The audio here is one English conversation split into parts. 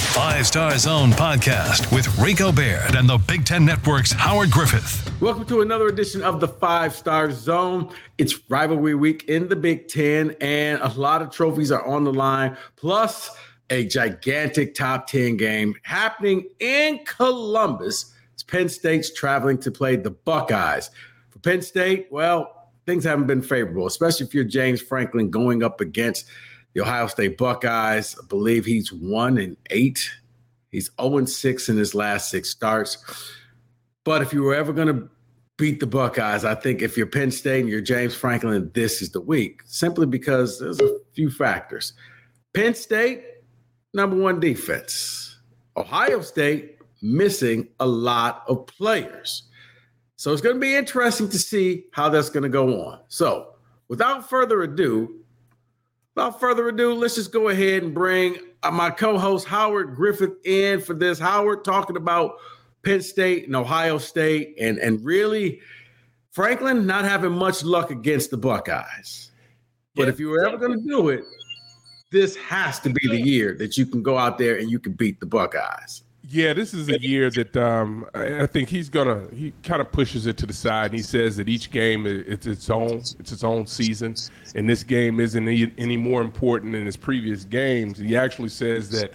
Five Star Zone podcast with Rico Beard and the Big Ten Network's Howard Griffith. Welcome to another edition of the Five Star Zone. It's rivalry week in the Big Ten, and a lot of trophies are on the line, plus a gigantic top 10 game happening in Columbus. It's Penn State's traveling to play the Buckeyes. For Penn State, well, things haven't been favorable, especially if you're James Franklin going up against the Ohio State Buckeyes. I believe he's one and eight. He's 0 6 in his last six starts. But if you were ever going to beat the Buckeyes, I think if you're Penn State and you're James Franklin, this is the week, simply because there's a few factors. Penn State, number one defense. Ohio State, missing a lot of players. So it's going to be interesting to see how that's going to go on. So without further ado, Without further ado, let's just go ahead and bring uh, my co-host Howard Griffith in for this. Howard talking about Penn State and Ohio State, and and really Franklin not having much luck against the Buckeyes. But yeah. if you were ever going to do it, this has to be the year that you can go out there and you can beat the Buckeyes. Yeah, this is a year that um, I think he's gonna. He kind of pushes it to the side, and he says that each game it's its own. It's its own season, and this game isn't any more important than his previous games. He actually says that,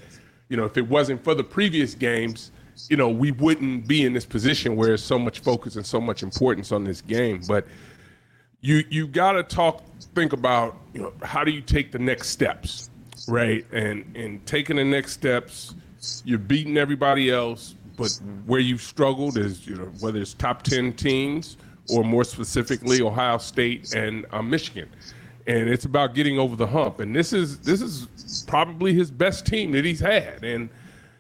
you know, if it wasn't for the previous games, you know, we wouldn't be in this position where there's so much focus and so much importance on this game. But you you got to talk, think about, you know, how do you take the next steps, right? And and taking the next steps you're beating everybody else, but where you've struggled is you know whether it's top ten teams or more specifically Ohio State and uh, Michigan, and it's about getting over the hump. And this is this is probably his best team that he's had, and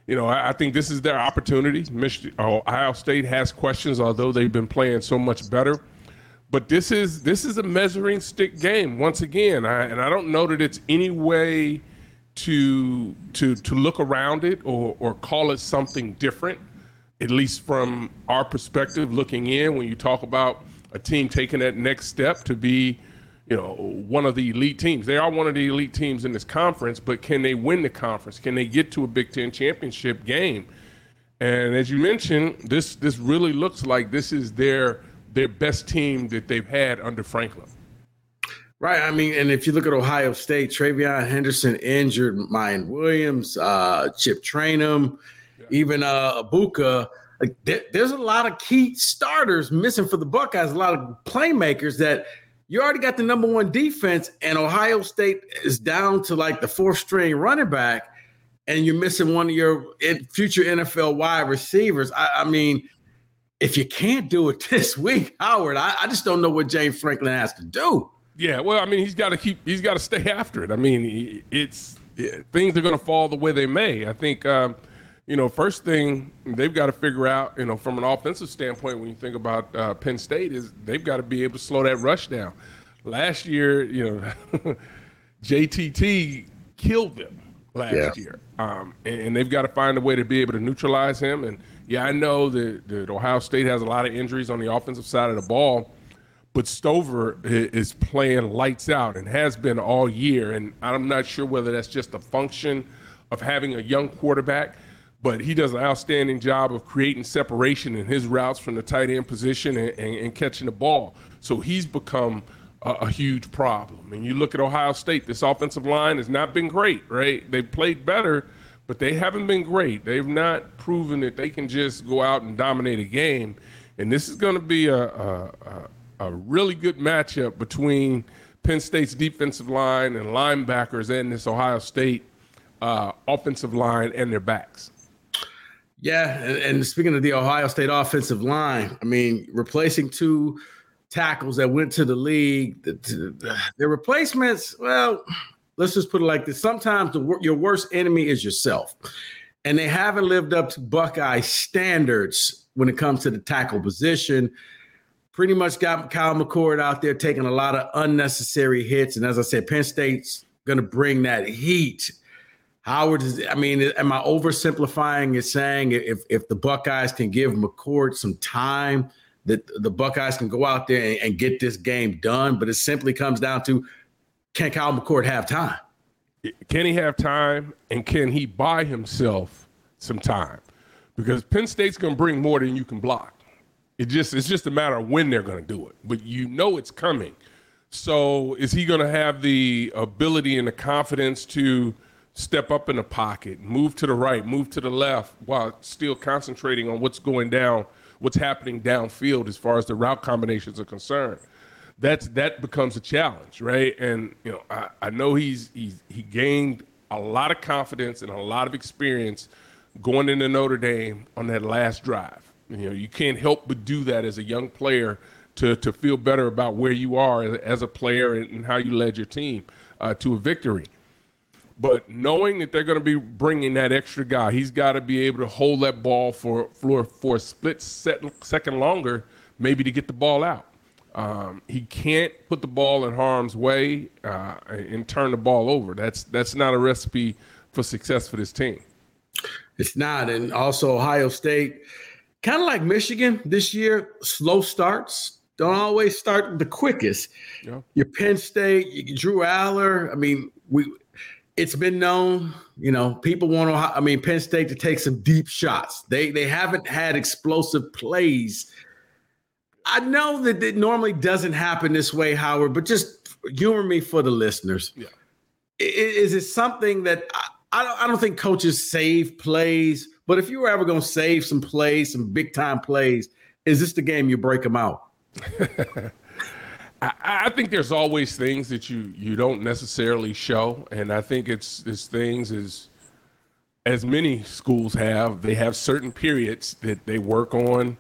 you know I, I think this is their opportunity. Michigan, Ohio State has questions, although they've been playing so much better. But this is this is a measuring stick game once again, I, and I don't know that it's any way to to to look around it or or call it something different at least from our perspective looking in when you talk about a team taking that next step to be you know one of the elite teams. They are one of the elite teams in this conference but can they win the conference? Can they get to a big 10 championship game? And as you mentioned this this really looks like this is their their best team that they've had under franklin Right. I mean, and if you look at Ohio State, TreVeyon Henderson injured, Miyan Williams, uh, Chip Trayanum, yeah. even uh, Egbuka. Like there's a lot of key starters missing for the Buckeyes. A lot of playmakers that you already got the number one defense, and Ohio State is down to like the fourth string running back, and you're missing one of your future NFL wide receivers. I, I mean, if you can't do it this week, Howard, I, I just don't know what James Franklin has to do. Yeah, well, I mean, he's got to keep, he's got to stay after it. I mean, it's things are going to fall the way they may. I think, um, you know, first thing they've got to figure out, you know, from an offensive standpoint, when you think about uh, Penn State, is they've got to be able to slow that rush down. Last year, you know, JTT killed them last yeah. year, um, and, and, they've got to find a way to be able to neutralize him. And yeah, I know that, that Ohio State has a lot of injuries on the offensive side of the ball but Stover is playing lights out and has been all year. And I'm not sure whether that's just a function of having a young quarterback, but he does an outstanding job of creating separation in his routes from the tight end position and, and, and catching the ball. So he's become a, a, huge problem. And you look at Ohio State, this offensive line has not been great, right? They've played better, but they haven't been great. They've not proven that they can just go out and dominate a game. And this is going to be a, a, a a really good matchup between Penn State's defensive line and linebackers and this Ohio State uh, offensive line and their backs. Yeah, and, and, speaking of the Ohio State offensive line, I mean, replacing two tackles that went to the league, the, the, the replacements. Well, let's just put it like this: sometimes the, your worst enemy is yourself, and they haven't lived up to Buckeye standards when it comes to the tackle position. Pretty much got Kyle McCord out there taking a lot of unnecessary hits, and as I said, Penn State's going to bring that heat Howard is, I mean, am I oversimplifying it saying if if the Buckeyes can give McCord some time, that the Buckeyes can go out there and, and get this game done? But it simply comes down to can Kyle McCord have time? Can he have time and can he buy himself some time? Because Penn State's gonna bring more than you can block. It just it's just a matter of when they're gonna do it. But you know it's coming. So is he gonna have the ability and the confidence to step up in the pocket, move to the right, move to the left, while still concentrating on what's going down, what's happening downfield as far as the route combinations are concerned. That's that becomes a challenge, right? And you know, I, I know he's he's he gained a lot of confidence and a lot of experience going into Notre Dame on that last drive. You know, you can't help but do that as a young player to to feel better about where you are as, a player and, how you led your team uh, to a victory. But knowing that they're going to be bringing that extra guy, he's got to be able to hold that ball for for, for a split set, second longer, maybe to get the ball out. Um, he can't put the ball in harm's way uh, and turn the ball over. That's that's not a recipe for success for this team. It's not, and also Ohio State, kind of like Michigan this year, slow starts. Don't always start the quickest. Yeah. Your Penn State, Drew Allar. I mean, we it's been known, you know, people want to. I mean, Penn State to take some deep shots. They they haven't had explosive plays. I know that it normally doesn't happen this way, Howard, but just humor me for the listeners. Yeah. Is, is it something that I, I don't, I don't think coaches save plays, but if you were ever going to save some plays, some big time plays, is this the game you break them out? I, think there's always things that you you don't necessarily show, and I think it's it's things as as many schools have. They have certain periods that they work on,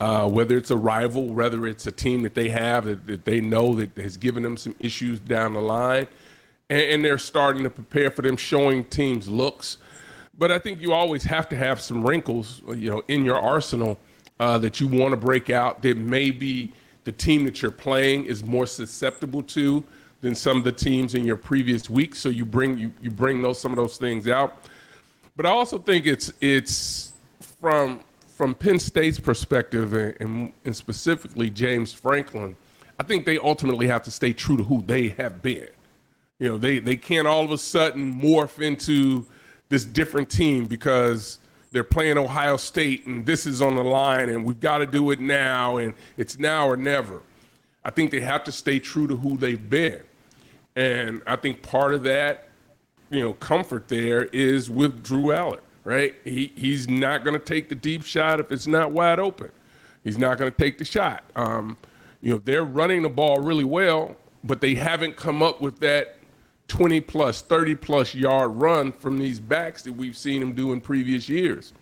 uh, whether it's a rival, whether it's a team that they have that, that they know that has given them some issues down the line, and, and they're starting to prepare for them, showing teams looks. But I think you always have to have some wrinkles, you know, in your arsenal uh, that you want to break out that maybe the team that you're playing is more susceptible to than some of the teams in your previous week. So you bring you, you bring those some of those things out. But I also think it's it's from from Penn State's perspective and, and specifically James Franklin, I think they ultimately have to stay true to who they have been. You know, they they can't all of a sudden morph into this different team because they're playing Ohio State and this is on the line and we've got to do it now and it's now or never. I think they have to stay true to who they've been. And I think part of that, you know, comfort there is with Drew Allar, right? He, he's not going to take the deep shot if it's not wide open. He's not going to take the shot. Um, you know, they're running the ball really well, but they haven't come up with that 20 plus, 30 plus yard run from these backs that we've seen him do in previous years.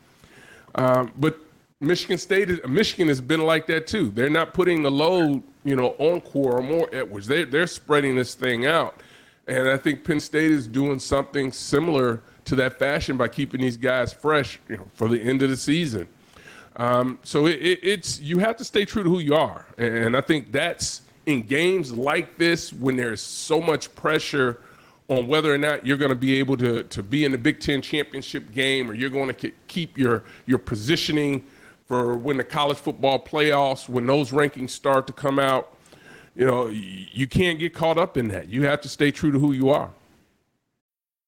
Um, but Michigan State, is, Michigan has been like that too. They're not putting the load, you know, on Corum or Edwards. They, they're spreading this thing out. And I think Penn State is doing something similar to that fashion by keeping these guys fresh you know, for the end of the season. Um, so it, it, it's you have to stay true to who you are, and I think that's in games like this when there's so much pressure on whether or not you're going to be able to, to be in the Big Ten championship game or you're going to keep your, your positioning for when the college football playoffs, when those rankings start to come out. You know, you can't get caught up in that. You have to stay true to who you are.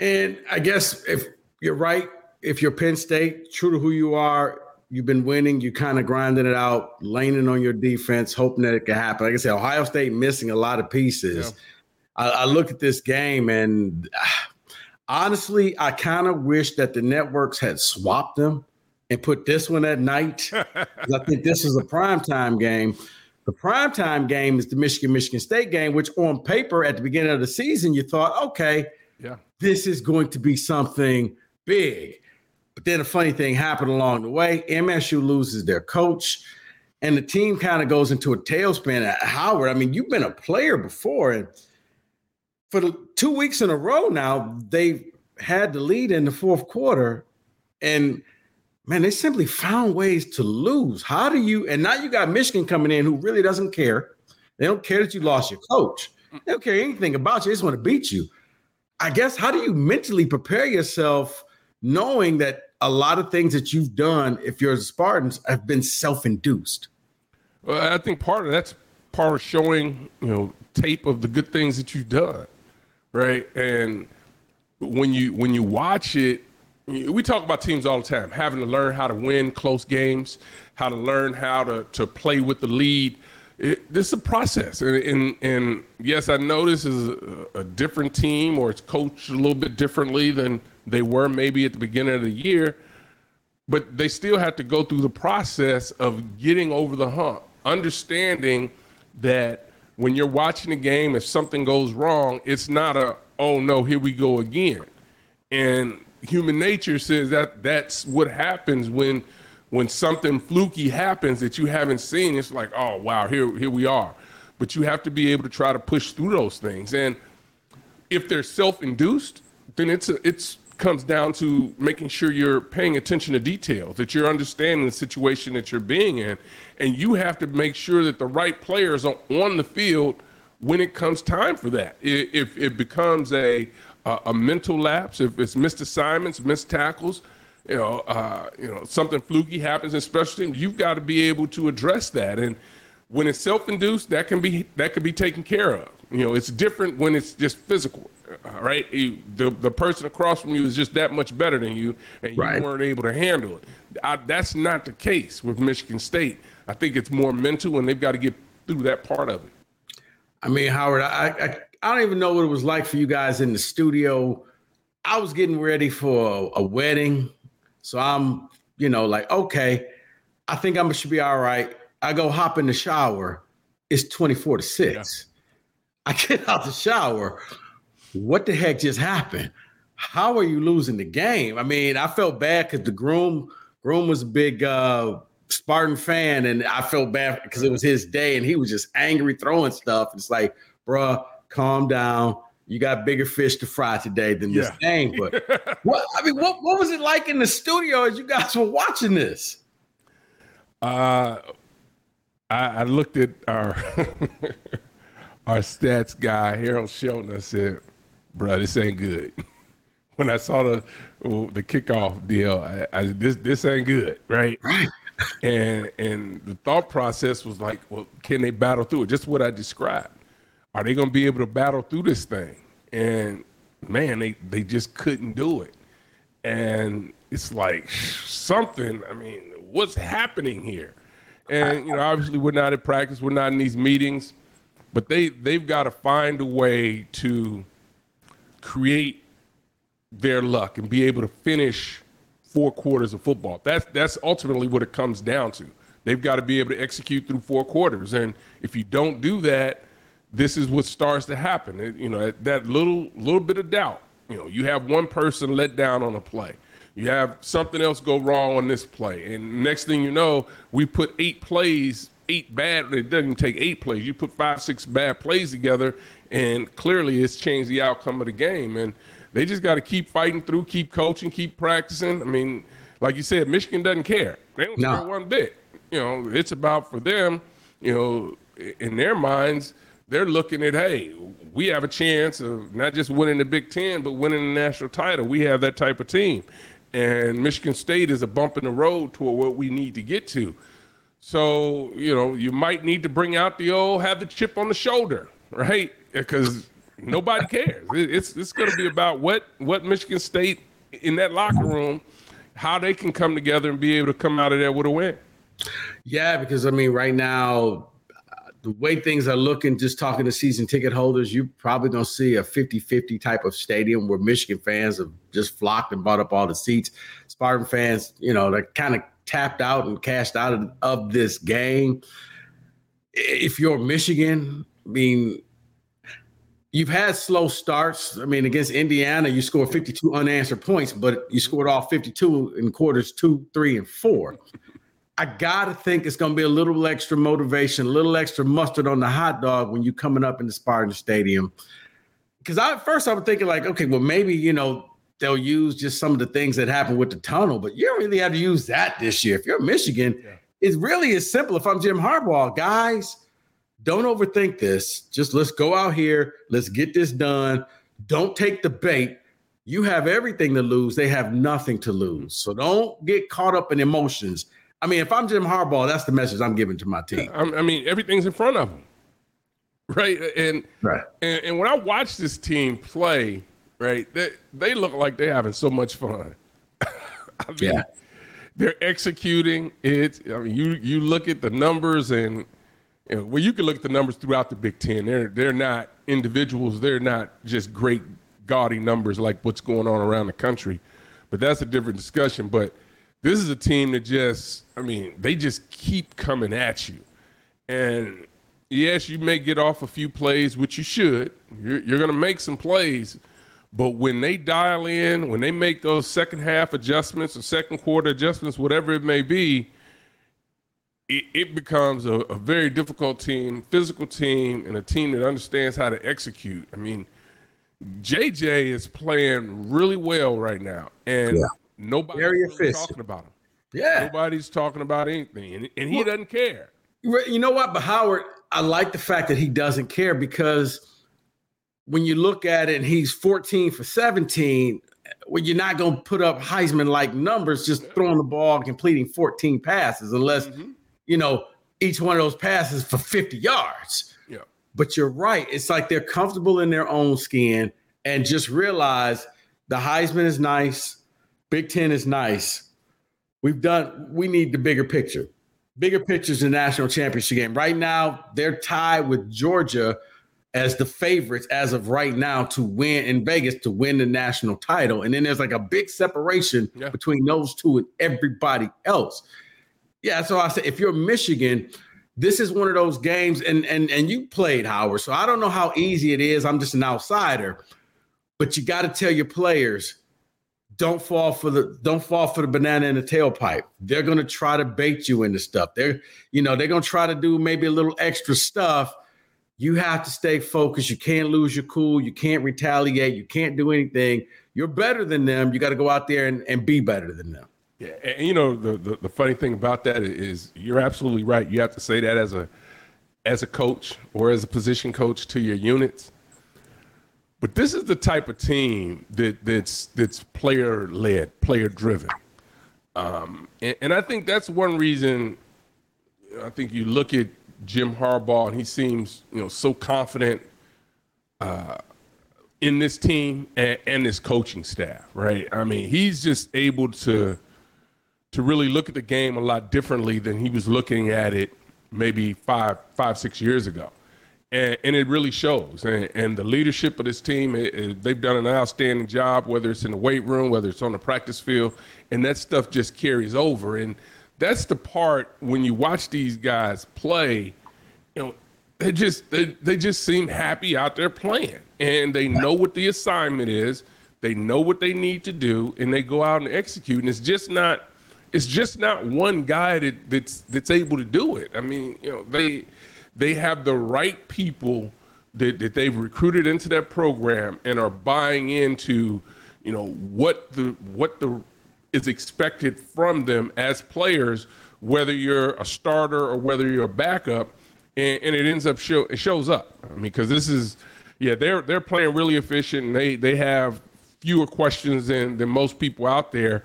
And I guess if you're right, if you're Penn State, true to who you are, you've been winning, You're kind of grinding it out, laning on your defense, hoping that it could happen. Like I said, Ohio State missing a lot of pieces. Yeah. I, I look at this game and ah, honestly, I kind of wish that the networks had swapped them and put this one at night. I think this is a primetime game. The primetime game is the Michigan Michigan State game, which on paper at the beginning of the season, you thought, okay, yeah. This is going to be something big. But then a funny thing happened along the way. MSU loses their coach, and the team kind of goes into a tailspin. Howard, I mean, you've been a player before, and for the two weeks in a row now, they've had the lead in the fourth quarter, and man, they simply found ways to lose. How do you? And now you got Michigan coming in, who really doesn't care. They don't care that you lost your coach. They don't care anything about you. They just want to beat you. I guess how do you mentally prepare yourself knowing that a lot of things that you've done, if you're Spartans, have been self-induced? Well, I think part of that's part of showing, you know, tape of the good things that you've done, right? And when you when you watch it, we talk about teams all the time, having to learn how to win close games, how to learn how to to play with the lead it, this is a process, and, and, and yes, I know this is a, a, different team, or it's coached a little bit differently than they were maybe at the beginning of the year, but they still have to go through the process of getting over the hump, understanding that when you're watching a game, if something goes wrong, it's not a oh no, here we go again, and human nature says that that's what happens when when something fluky happens that you haven't seen, it's like, oh wow, here here we are. But you have to be able to try to push through those things. And if they're self-induced, then it's a, it's comes down to making sure you're paying attention to details, that you're understanding the situation that you're being in, and you have to make sure that the right players are on the field when it comes time for that. If it becomes a a, a mental lapse, if it's missed assignments, missed tackles, you know, uh, you know, something fluky happens in special teams, you've got to be able to address that. And when it's self-induced, that can be that can be taken care of. You know, it's different when it's just physical. right? you, the the person across from you is just that much better than you, and you right. weren't able to handle it. I, that's not the case with Michigan State. I think it's more mental, and they've got to get through that part of it. I mean, Howard, I, I I don't even know what it was like for you guys in the studio. I was getting ready for a, a wedding so I'm, you know, like, okay, I think I should be all right. I go hop in the shower. It's 24 to 6. Yeah. I get out the shower. What the heck just happened? How are you losing the game? I mean, I felt bad because the groom groom was a big uh, Spartan fan, and I felt bad because it was his day, and he was just angry throwing stuff. It's like, bruh, calm down you got bigger fish to fry today than this yeah. game. But what I mean, what what was it like in the studio as you guys were watching this? Uh, I, I looked at our our stats guy Harold Shelton. I said, "Bro, this ain't good." when I saw the the kickoff deal, I, I, this this ain't good, right? Right. and and the thought process was like, well, can they battle through it? Just what I described. Are they going to be able to battle through this thing? And man, they, they just couldn't do it. And it's like something, I mean, what's happening here? And, you know, obviously we're not at practice, we're not in these meetings, but they, they've got to find a way to create their luck and be able to finish four quarters of football. That's, that's ultimately what it comes down to. They've got to be able to execute through four quarters. And if you don't do that, this is what starts to happen. It, you know, that little little bit of doubt. You know, you have one person let down on a play. You have something else go wrong on this play, and next thing you know, we put eight plays, eight bad. It doesn't take eight plays. You put five, six bad plays together, and clearly it's changed the outcome of the game. And they just got to keep fighting through, keep coaching, keep practicing. I mean, like you said, Michigan doesn't care. They don't No. care one bit. You know, it's about for them. You know, in their minds, they're looking at, hey, we have a chance of not just winning the Big Ten, but winning the national title. We have that type of team. And Michigan State is a bump in the road toward what we need to get to. So, you know, you might need to bring out the old have the chip on the shoulder, right? Because nobody cares. It's it's going to be about what what Michigan State in that locker room, how they can come together and be able to come out of there with a win. Yeah, because I mean, right now, the way things are looking, just talking to season ticket holders, you probably don't see a 50 50 type of stadium where Michigan fans have just flocked and bought up all the seats. Spartan fans, you know, they're kind of tapped out and cashed out of, of this game. If you're Michigan, I mean, you've had slow starts. I mean, against Indiana, you scored 52 unanswered points, but you scored all 52 in quarters two, three, and four. I gotta think it's gonna be a little extra motivation, a little extra mustard on the hot dog when you're coming up in the Spartan Stadium. Because I at first I was thinking like, okay, well maybe you know they'll use just some of the things that happened with the tunnel, but you don't really have to use that this year. If you're Michigan, it really is simple. If I'm Jim Harbaugh, guys, don't overthink this. Just let's go out here, let's get this done. Don't take the bait. You have everything to lose. They have nothing to lose. So don't get caught up in emotions. I mean, if I'm Jim Harbaugh, that's the message I'm giving to my team. I, I mean, everything's in front of them, right? And Right. and, and when I watch this team play, right, they they look like they're having so much fun. I mean, Yeah. they're executing it. I mean, you you look at the numbers and. you well, you can look at the numbers throughout the Big Ten. They're they're not individuals. They're not just great gaudy numbers like what's going on around the country. But that's a different discussion. But this is a team that just, I mean, they just keep coming at you. And yes, you may get off a few plays, which you should. You're, you're going to make some plays. But when they dial in, when they make those second half adjustments or second quarter adjustments, whatever it may be, it, it becomes a, a very difficult team, physical team, and a team that understands how to execute. I mean, JJ is playing really well right now, and Yeah. Nobody's really talking about him. Yeah. Nobody's talking about anything, and, and he doesn't care. You know what? But Howard, I like the fact that he doesn't care because when you look at it and he's 14 for 17, well, you're not going to put up Heisman like numbers just throwing the ball and completing 14 passes unless, mm-hmm. you know, each one of those passes for 50 yards. Yeah. But you're right. It's like they're comfortable in their own skin and just realize the Heisman is nice, Big Ten is nice. We've done, we need the bigger picture. Bigger pictures in the national championship game. Right now, they're tied with Georgia as the favorites as of right now to win in Vegas to win the national title. And then there's like a big separation Yeah. between those two and everybody else. Yeah, so I said if you're Michigan, this is one of those games, and and and you played Howard, so I don't know how easy it is. I'm just an outsider, but you got to tell your players, don't fall for the don't fall for the banana in the tailpipe. They're gonna try to bait you into stuff. They're you know they're gonna try to do maybe a little extra stuff. You have to stay focused. You can't lose your cool. You can't retaliate. You can't do anything. You're better than them. You got to go out there and, and be better than them. Yeah, and, you know the, the the funny thing about that is you're absolutely right. You have to say that as a as a coach or as a position coach to your units. But this is the type of team that that's that's player led, player driven, um, and, and I think that's one reason. I think you look at Jim Harbaugh and he seems you know so confident uh, in this team and, and this coaching staff, right? I mean, he's just able to to really look at the game a lot differently than he was looking at it maybe five, five, six years ago, and, and it really shows. And, and the leadership of this team, it, it- they've done an outstanding job, whether it's in the weight room, whether it's on the practice field, and that stuff just carries over. And that's the part when you watch these guys play, you know, they just they, they just seem happy out there playing, and they know what the assignment is. They know what they need to do, and they go out and execute. And it's just not it's just not one guy that, that's that's able to do it. I mean, you know, they they have the right people that, that they've recruited into that program and are buying into, you know, what the what the is expected from them as players, whether you're a starter or whether you're a backup, and, and it ends up show it shows up. I mean, because this is, yeah, they're they're playing really efficient. And they they have fewer questions than than most people out there,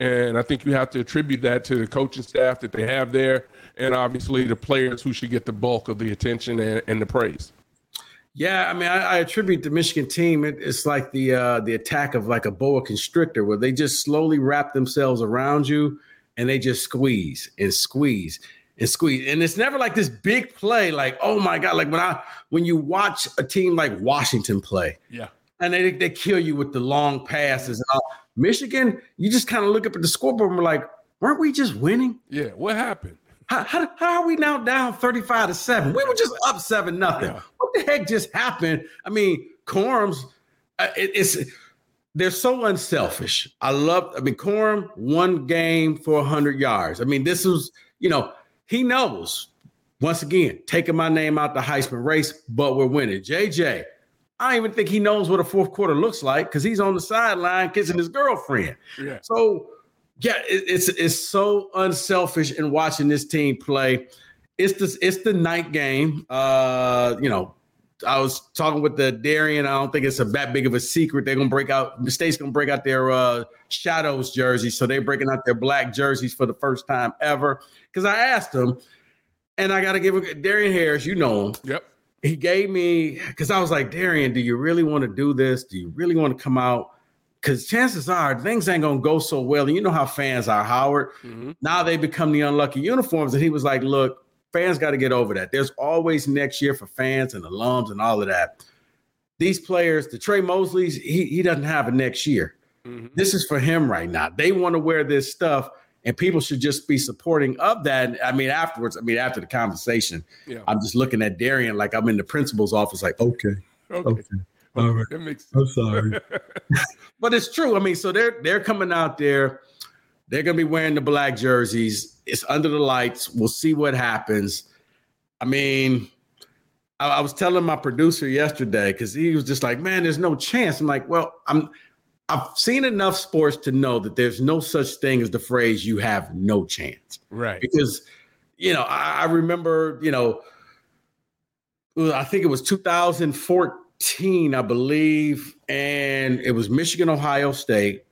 and I think you have to attribute that to the coaching staff that they have there, and obviously the players who should get the bulk of the attention and, and the praise. Yeah, I mean, I, I, attribute the Michigan team. It, it's like the uh, the attack of like a boa constrictor, where they just slowly wrap themselves around you, and they just squeeze and squeeze and squeeze. And it's never like this big play, like oh my god, like when I when you watch a team like Washington play, yeah, and they they kill you with the long passes. Michigan, you just kind of look up at the scoreboard and we're like, weren't we just winning? Yeah, what happened? How, how, how, are we now down 35 to 7? We were just up 7 nothing. Yeah. What the heck just happened? I mean, Corums, uh, it, it's they're so unselfish. I love, I mean, Corum, one game for 100 yards. I mean, this is, you know, he knows, once again, taking my name out the Heisman race, but we're winning. JJ, I don't even think he knows what a fourth quarter looks like because he's on the sideline kissing his girlfriend. Yeah. So yeah, it, it's it's so unselfish in watching this team play. It's the it's the night game. Uh, you know, I was talking with the Darian. I don't think it's a that big of a secret. They're gonna break out. The state's gonna break out their uh, shadows jerseys, so they're breaking out their black jerseys for the first time ever. Because I asked them, and I got to give a, Darian Harris. You know him. Yep. He gave me because I was like, Darian, do you really want to do this? Do you really want to come out? because chances are things ain't gonna go so well. And you know how fans are, Howard. Mm-hmm. Now they become the unlucky uniforms. And he was like, look, fans got to get over that. There's always next year for fans and alums and all of that. These players, the Tre Mosleys, he, he doesn't have a next year. Mm-hmm. This is for him right now. They want to wear this stuff, and people should just be supporting of that. I mean, afterwards, I mean, after the conversation, yeah. I'm just looking at Darian like I'm in the principal's office, like, okay, okay. okay. All right. That makes sense. I'm sorry. but it's true. I mean, so they're they're coming out there. They're gonna be wearing the black jerseys. It's under the lights. We'll see what happens. I mean, I, I was telling my producer yesterday because he was just like, "Man, there's no chance." I'm like, "Well, I'm." I've seen enough sports to know that there's no such thing as the phrase "you have no chance." Right. Because, you know, I, I remember, you know, I think it was 2014 I believe, and it was Michigan, Ohio State,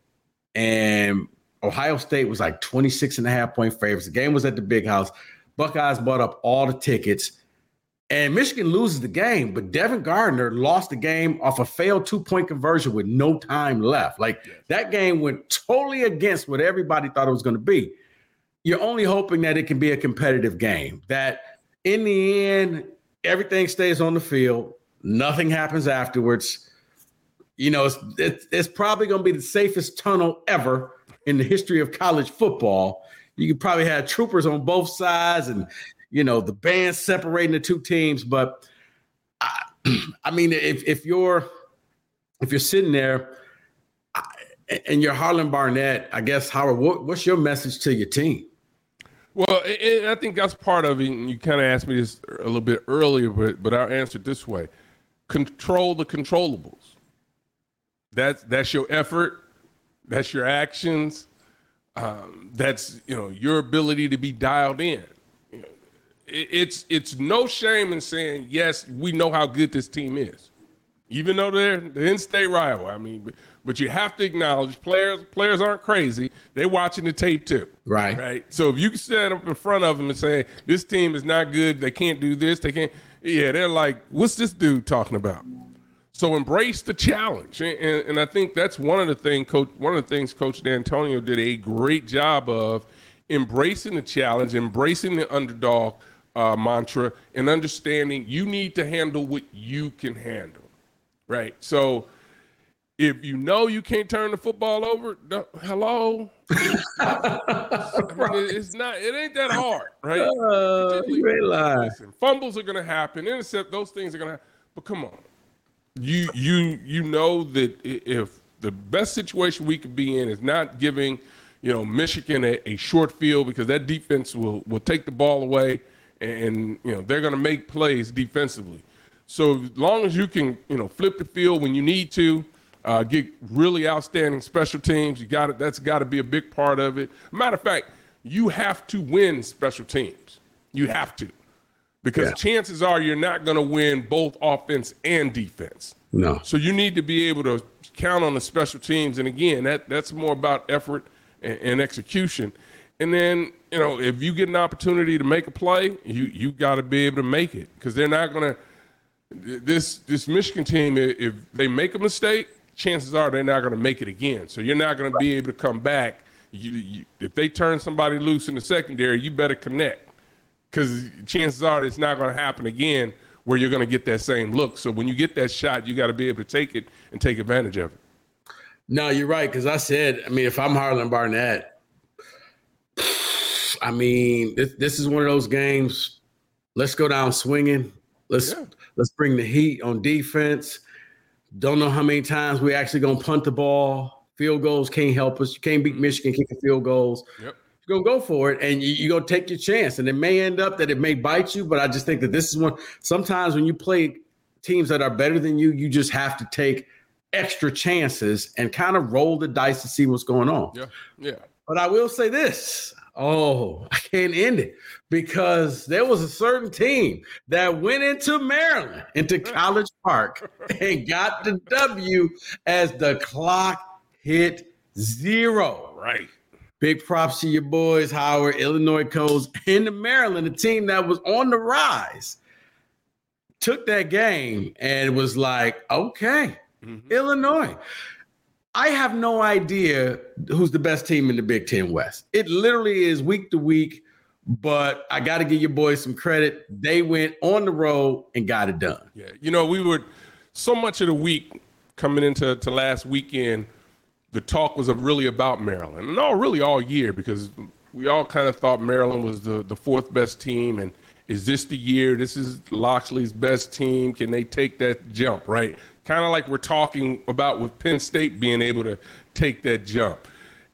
and Ohio State was like 26 and a half point favorites. The game was at the big house. Buckeyes bought up all the tickets, and Michigan loses the game, but Devin Gardner lost the game off a failed two point conversion with no time left. Like that game went totally against what everybody thought it was going to be. You're only hoping that it can be a competitive game, that in the end, everything stays on the field Nothing happens afterwards. You know, it's, it's, it's probably going to be the safest tunnel ever in the history of college football. You could probably have troopers on both sides and, you know, the band separating the two teams. But I, I mean, if, if you're if you're sitting there and you're Harlon Barnett, I guess Howard, what, what's your message to your team? Well, I think that's part of it. And you kind of asked me this a little bit earlier, but but I'll answer it this way: control the controllables. That's that's your effort, that's your actions, um, that's you know your ability to be dialed in. You know, it, it's it's no shame in saying yes. We know how good this team is, even though they're the in-state rival. I mean, but, but you have to acknowledge players players aren't crazy. They're watching the tape too. Right. Right. So if you stand up in front of them and say this team is not good, they can't do this, they can't yeah, they're like, what's this dude talking about? So embrace the challenge, and, and, and I think that's one of the thing, coach. One of the things Coach D'Antonio did a great job of embracing the challenge, embracing the underdog uh, mantra, and understanding you need to handle what you can handle. Right. So if you know you can't turn the football over, hello. Mean, it's not. It ain't that hard, right? Uh, listen, fumbles are going to happen. Intercept. Those things are going to. But come on, you you you know that if the best situation we could be in is not giving you know, Michigan a, a short field because that defense will will take the ball away, and you know they're going to make plays defensively. So as long as you can, you know, flip the field when you need to, uh, get really outstanding special teams, you got it. That's got to be a big part of it. Matter of fact, you have to win special teams. You have to, because Yeah. chances are you're not going to win both offense and defense. No. So you need to be able to count on the special teams, and again, that that's more about effort and, and execution. And then you know, if you get an opportunity to make a play, you you got to be able to make it because they're not going to. This this Michigan team, if they make a mistake, chances are they're not going to make it again. So you're not going to be able to come back. You, you, if they turn somebody loose in the secondary, you better connect because chances are it's not going to happen again where you're going to get that same look. So when you get that shot, you got to be able to take it and take advantage of it. No, you're right. Because I said, I mean, if I'm Harlon Barnett, I mean, this, this is one of those games. Let's go down swinging. Let's Yeah. let's bring the heat on defense. Don't know how many times we actually gonna punt the ball. Field goals can't help us. You can't beat mm-hmm. Michigan kicking field goals. Yep. You're gonna go for it, and you, you're gonna take your chance. And it may end up that it may bite you, but I just think that this is one. Sometimes when you play teams that are better than you, you just have to take extra chances and kind of roll the dice to see what's going on. Yeah. Yeah. But I will say this. Oh, I can't end it because there was a certain team that went into Maryland, into College Park, and got the W as the clock hit zero. Right. Big props to your boys, Howard, Illinois Codes, into Maryland, a team that was on the rise, took that game and was like, okay, mm-hmm. Illinois. I have no idea who's the best team in the Big Ten West. It literally is week to week, but I got to give your boys some credit. They went on the road and got it done. Yeah, you know, we were so much of the week coming into to last weekend. The talk was really about Maryland, and all really all year because we all kind of thought Maryland was the the fourth best team, and is this the year? This is Locksley's best team. Can they take that jump? Right, kind of like we're talking about with Penn State being able to take that jump.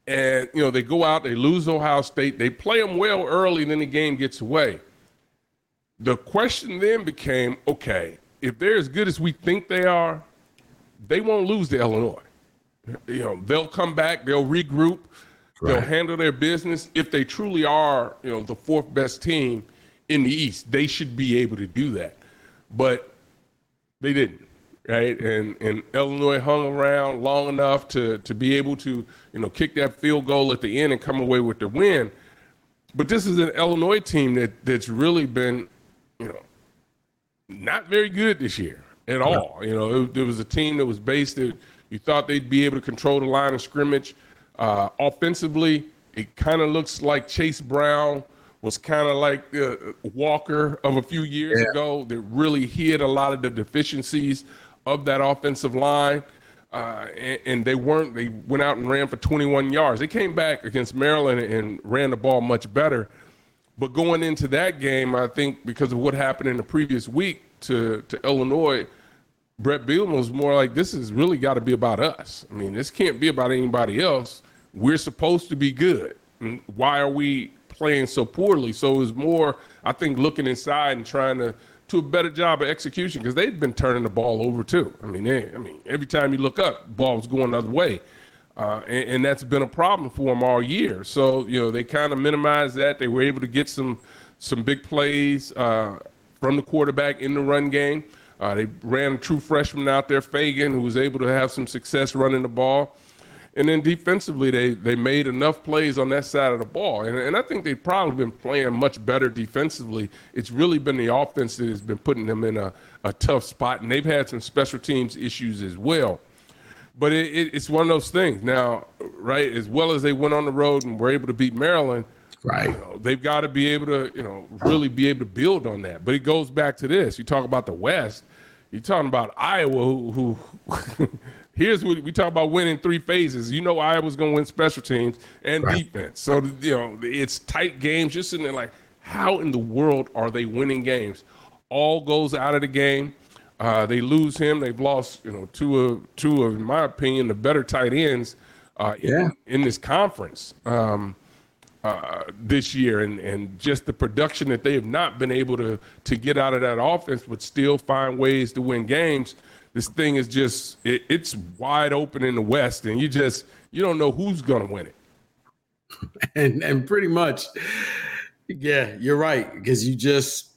And you know, they go out, they lose Ohio State, they play them well early, then the game gets away the question then became okay, if they're as good as we think they are, they won't lose to Illinois. You know, they'll come back, they'll regroup, they'll handle their business. If they truly are, you know, the fourth best team in the East, they should be able to do that. But they didn't, right? And and Illinois hung around long enough to to be able to, you know, kick that field goal at the end and come away with the win. But this is an Illinois team that that's really been, you know, not very good this year at all. You know, it, it was a team that was based that you thought they'd be able to control the line of scrimmage. Uh, offensively, it kind of looks like Chase Brown was kind of like the Walker of a few years ago that really hid a lot of the deficiencies of that offensive line. Uh, and, and they weren't, they went out and ran for 21 yards. They came back against Maryland and ran the ball much better. But going into that game, I think because of what happened in the previous week to, to Illinois, Bret Bielema was more like, this has really got to be about us. I mean, this can't be about anybody else. We're supposed to be good. Why are we playing so poorly? So it was more, I think, looking inside and trying to do a better job of execution because they've been turning the ball over too. I mean, they, I mean, every time you look up, ball was going the other way. Uh, and, and that's been a problem for them all year. So you know they kind of minimized that. They were able to get some some big plays uh, from the quarterback in the run game. Uh, they ran a true freshman out there, Feagin, who was able to have some success running the ball. And then defensively, they they made enough plays on that side of the ball. And, and I think they've probably been playing much better defensively. It's really been the offense that has been putting them in a, a tough spot. And they've had some special teams issues as well. But it, it, it's one of those things. Now, right, as well as they went on the road and were able to beat Maryland, Right. you know, they've got to be able to, you know, really be able to build on that. But it goes back to this. You talk about the West. You're talking about Iowa, who, who here's what we talk about winning three phases. You know, Iowa's going to win special teams and defense. So, you know, it's tight games. You're sitting there like, how in the world are they winning games? All goes out of the game. Uh, they lose him. They've lost, you know, two of two of, in my opinion, the better tight ends uh, Yeah. in, in this conference um, uh, this year, and and just the production that they have not been able to to get out of that offense, but still find ways to win games. This thing is just it, it's wide open in the West, and you just you don't know who's to win it. and and pretty much, yeah, you're right because you just.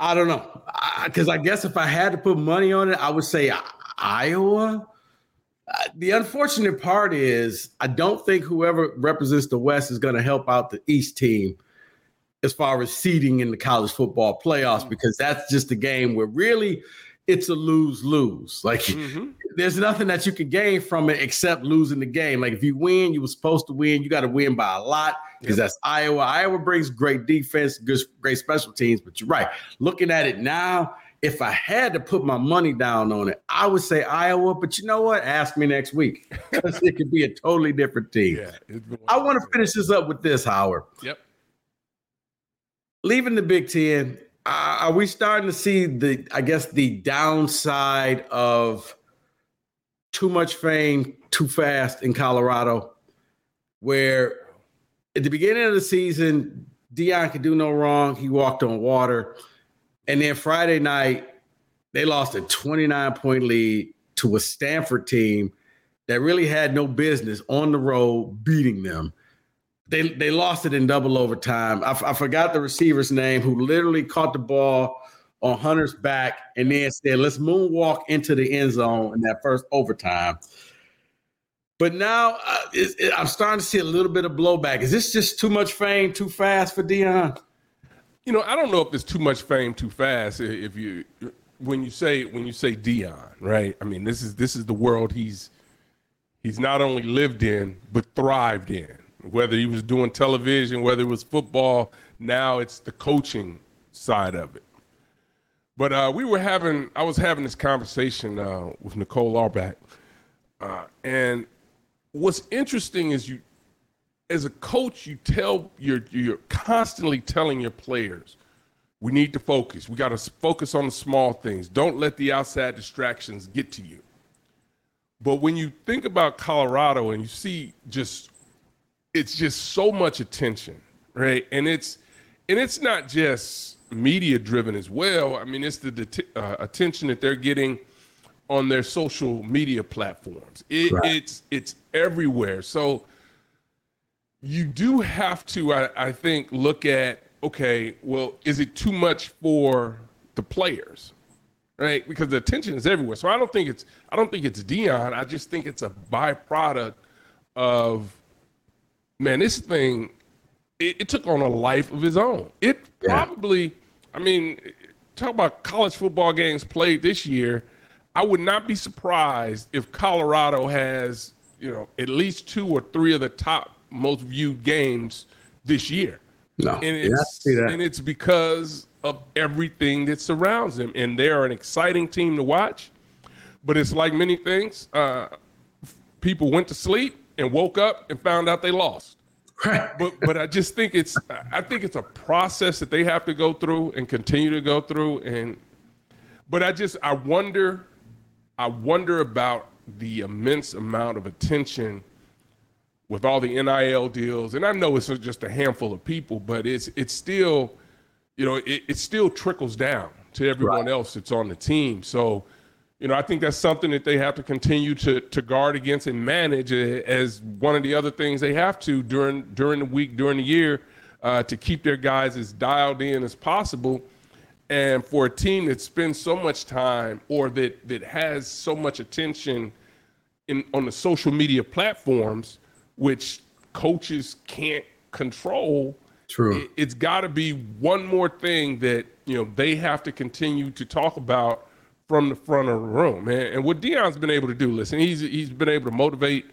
I don't know because I, guess if I had to put money on it, I would say Iowa. Uh, the unfortunate part is I don't think whoever represents the West is going to help out the East team as far as seeding in the college football playoffs because that's just a game where really it's a lose lose. Like Mm-hmm. there's nothing that you can gain from it except losing the game. Like if you win, you were supposed to win. You got to win by a lot because that's Iowa. Iowa brings great defense, good, great special teams. But you're right. Looking at it now, if I had to put my money down on it, I would say Iowa. But you know what? Ask me next week because it could be a totally different team. Yeah, I want to finish this up with this, Howard. Yep. Leaving the Big Ten, Uh, are we starting to see the, I guess, the downside of too much fame too fast in Colorado, where at the beginning of the season, Deion could do no wrong. He walked on water. And then Friday night, they lost a 29 point lead to a Stanford team that really had no business on the road beating them. They they lost it in double overtime. I, I forgot the receiver's name who literally caught the ball on Hunter's back and then said, "Let's moonwalk into the end zone in that first overtime." But now uh, it's- it- I'm starting to see a little bit of blowback. Is this just too much fame too fast for Deion? You know, I don't know if it's too much fame too fast. If you when you say when you say Deion, right? I mean, this is this is the world he's he's not only lived in but thrived in. Whether he was doing television, whether it was football, now it's the coaching side of it. But uh, we were having, I was having this conversation uh, with Nicole Auerbach, uh, and what's interesting is you, as a coach, you tell you're you're constantly telling your players, we need to focus. We got to focus on the small things. Don't let the outside distractions get to you. But when you think about Colorado and you see just it's just so much attention, right? And it's and it's not just media driven as well. I mean, it's the det- uh, attention that they're getting on their social media platforms. It, It's it's everywhere. So you do have to, I, I think, look at okay, well, is it too much for the players, right? Because the attention is everywhere. So I don't think it's I don't think it's Deion. I just think it's a byproduct of man. This thing it, it took on a life of its own. It probably, I mean, talk about college football games played this year. I would not be surprised if Colorado has, you know, at least two or three of the top most viewed games this year. No, And yeah, it's, see that. and it's because of everything that surrounds them. And they're an exciting team to watch. But it's like many things. Uh, people went to sleep and woke up and found out they lost. But but I just think it's I think it's a process that they have to go through and continue to go through. And but I just I wonder I wonder about the immense amount of attention with all the NIL deals. And I know it's just a handful of people but it's it's still you know it, it still trickles down to everyone else that's on the team. So you know, I think that's something that they have to continue to to guard against and manage uh, as one of the other things they have to during during the week, during the year, uh, to keep their guys as dialed in as possible. And for a team that spends so much time or that that has so much attention in on the social media platforms, which coaches can't control, True. it, it's got to be one more thing that you know they have to continue to talk about from the front of the room. And, and what Deion's been able to do, listen, he's he's been able to motivate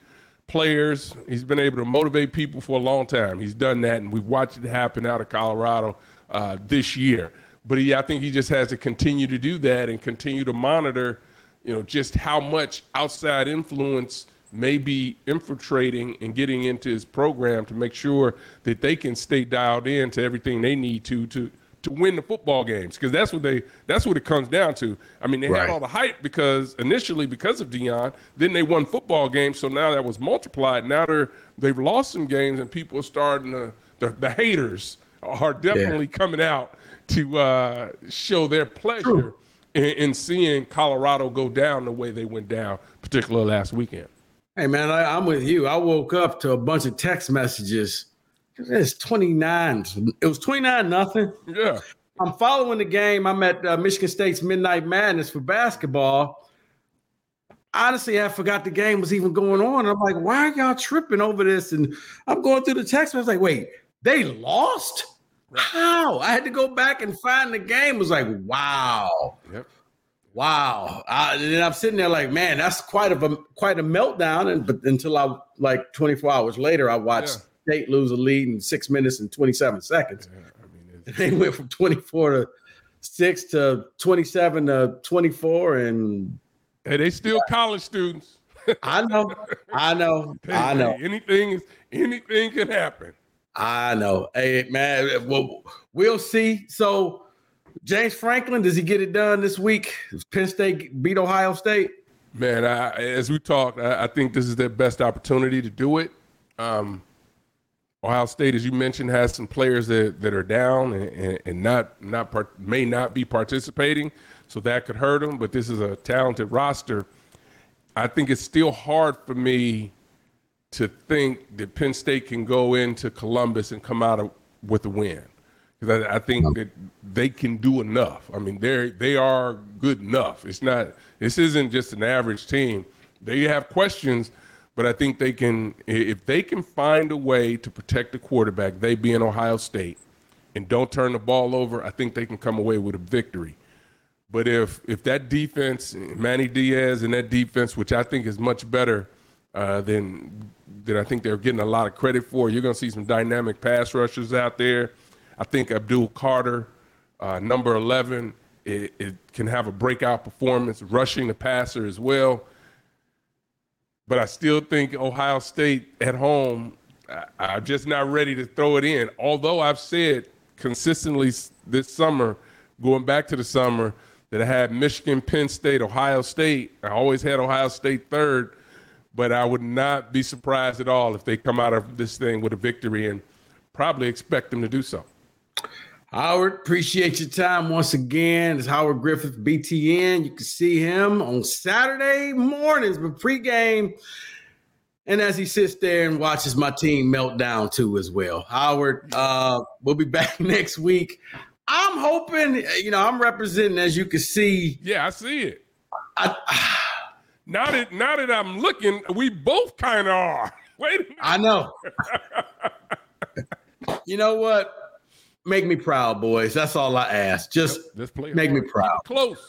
players. He's been able to motivate people for a long time. He's done that, and we've watched it happen out of Colorado uh, this year. But he, I think he just has to continue to do that and continue to monitor, you know, just how much outside influence may be infiltrating and getting into his program to make sure that they can stay dialed in to everything they need to to to win the football games because that's what they that's what it comes down to. I mean, they Right. had all the hype because initially because of Deion, then they won football games. So now that was multiplied. Now they're they've lost some games, and people are starting to the, the haters are definitely coming out to uh, show their pleasure in, in seeing Colorado go down the way they went down, particularly last weekend. Hey man, I, I'm with you. I woke up to a bunch of text messages. It's 29. It was 29 nothing. Yeah. I'm following the game. I'm at uh, Michigan State's Midnight Madness for basketball. Honestly, I forgot the game was even going on. I'm like, why are y'all tripping over this? And I'm going through the text. I was like, wait, they lost? How? I had to go back and find the game. It was like, wow. Yep. Wow. I, and then I'm sitting there like, man, that's quite a quite a meltdown. And but until I like 24 hours later, I watched State lose a lead in six minutes and 27 seconds. they went from 24 to six to 27 to 24. And Hey, they still college students. I know, I know, I know. Anything is anything can happen. I know. Hey, man, well, we'll see. So, James Franklin, does he get it done this week? Does Penn State beat Ohio State? Man, I, as we talked, I, I think this is their best opportunity to do it. Um, Ohio State, as you mentioned, has some players that, that are down and, and, and not not part, may not be participating, so that could hurt them. But this is a talented roster. I think it's still hard for me to think that Penn State can go into Columbus and come out of, with a win. Because I, I think that they can do enough. I mean, they they are good enough. It's not. This isn't just an average team. They have questions, but I think they can. If they can find a way to protect the quarterback, they being Ohio State, and don't turn the ball over, I think they can come away with a victory. But if if that defense, Manny Diaz and that defense, which I think is much better uh, than than I think they're getting a lot of credit for, you're going to see some dynamic pass rushers out there. I think Abdul Carter, uh, number 11, it, it can have a breakout performance, rushing the passer as well. But I still think Ohio State at home, I, I'm just not ready to throw it in. Although I've said consistently this summer, going back to the summer, that I had Michigan, Penn State, Ohio State. I always had Ohio State third, but I would not be surprised at all if they come out of this thing with a victory and probably expect them to do so. Howard, appreciate your time once again. It's Howard Griffith, BTN. You can see him on Saturday mornings, but pregame. And as he sits there and watches my team melt down too, as well. Howard, uh, we'll be back next week. I'm hoping, you know, I'm representing, as you can see. Yeah, I see it. I, Now that now that I'm looking, we both kind of are. Wait a minute. I know. you know what? Make me proud, boys. That's all I ask. Just Let's play. make me proud. Close.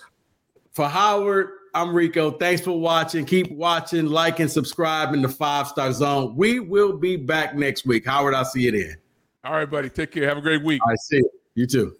For Howard, I'm Rico. Thanks for watching. Keep watching, like, and subscribe in the five star zone. We will be back next week. Howard, I'll see you then. All right, buddy. Take care. Have a great week. I see you. You too.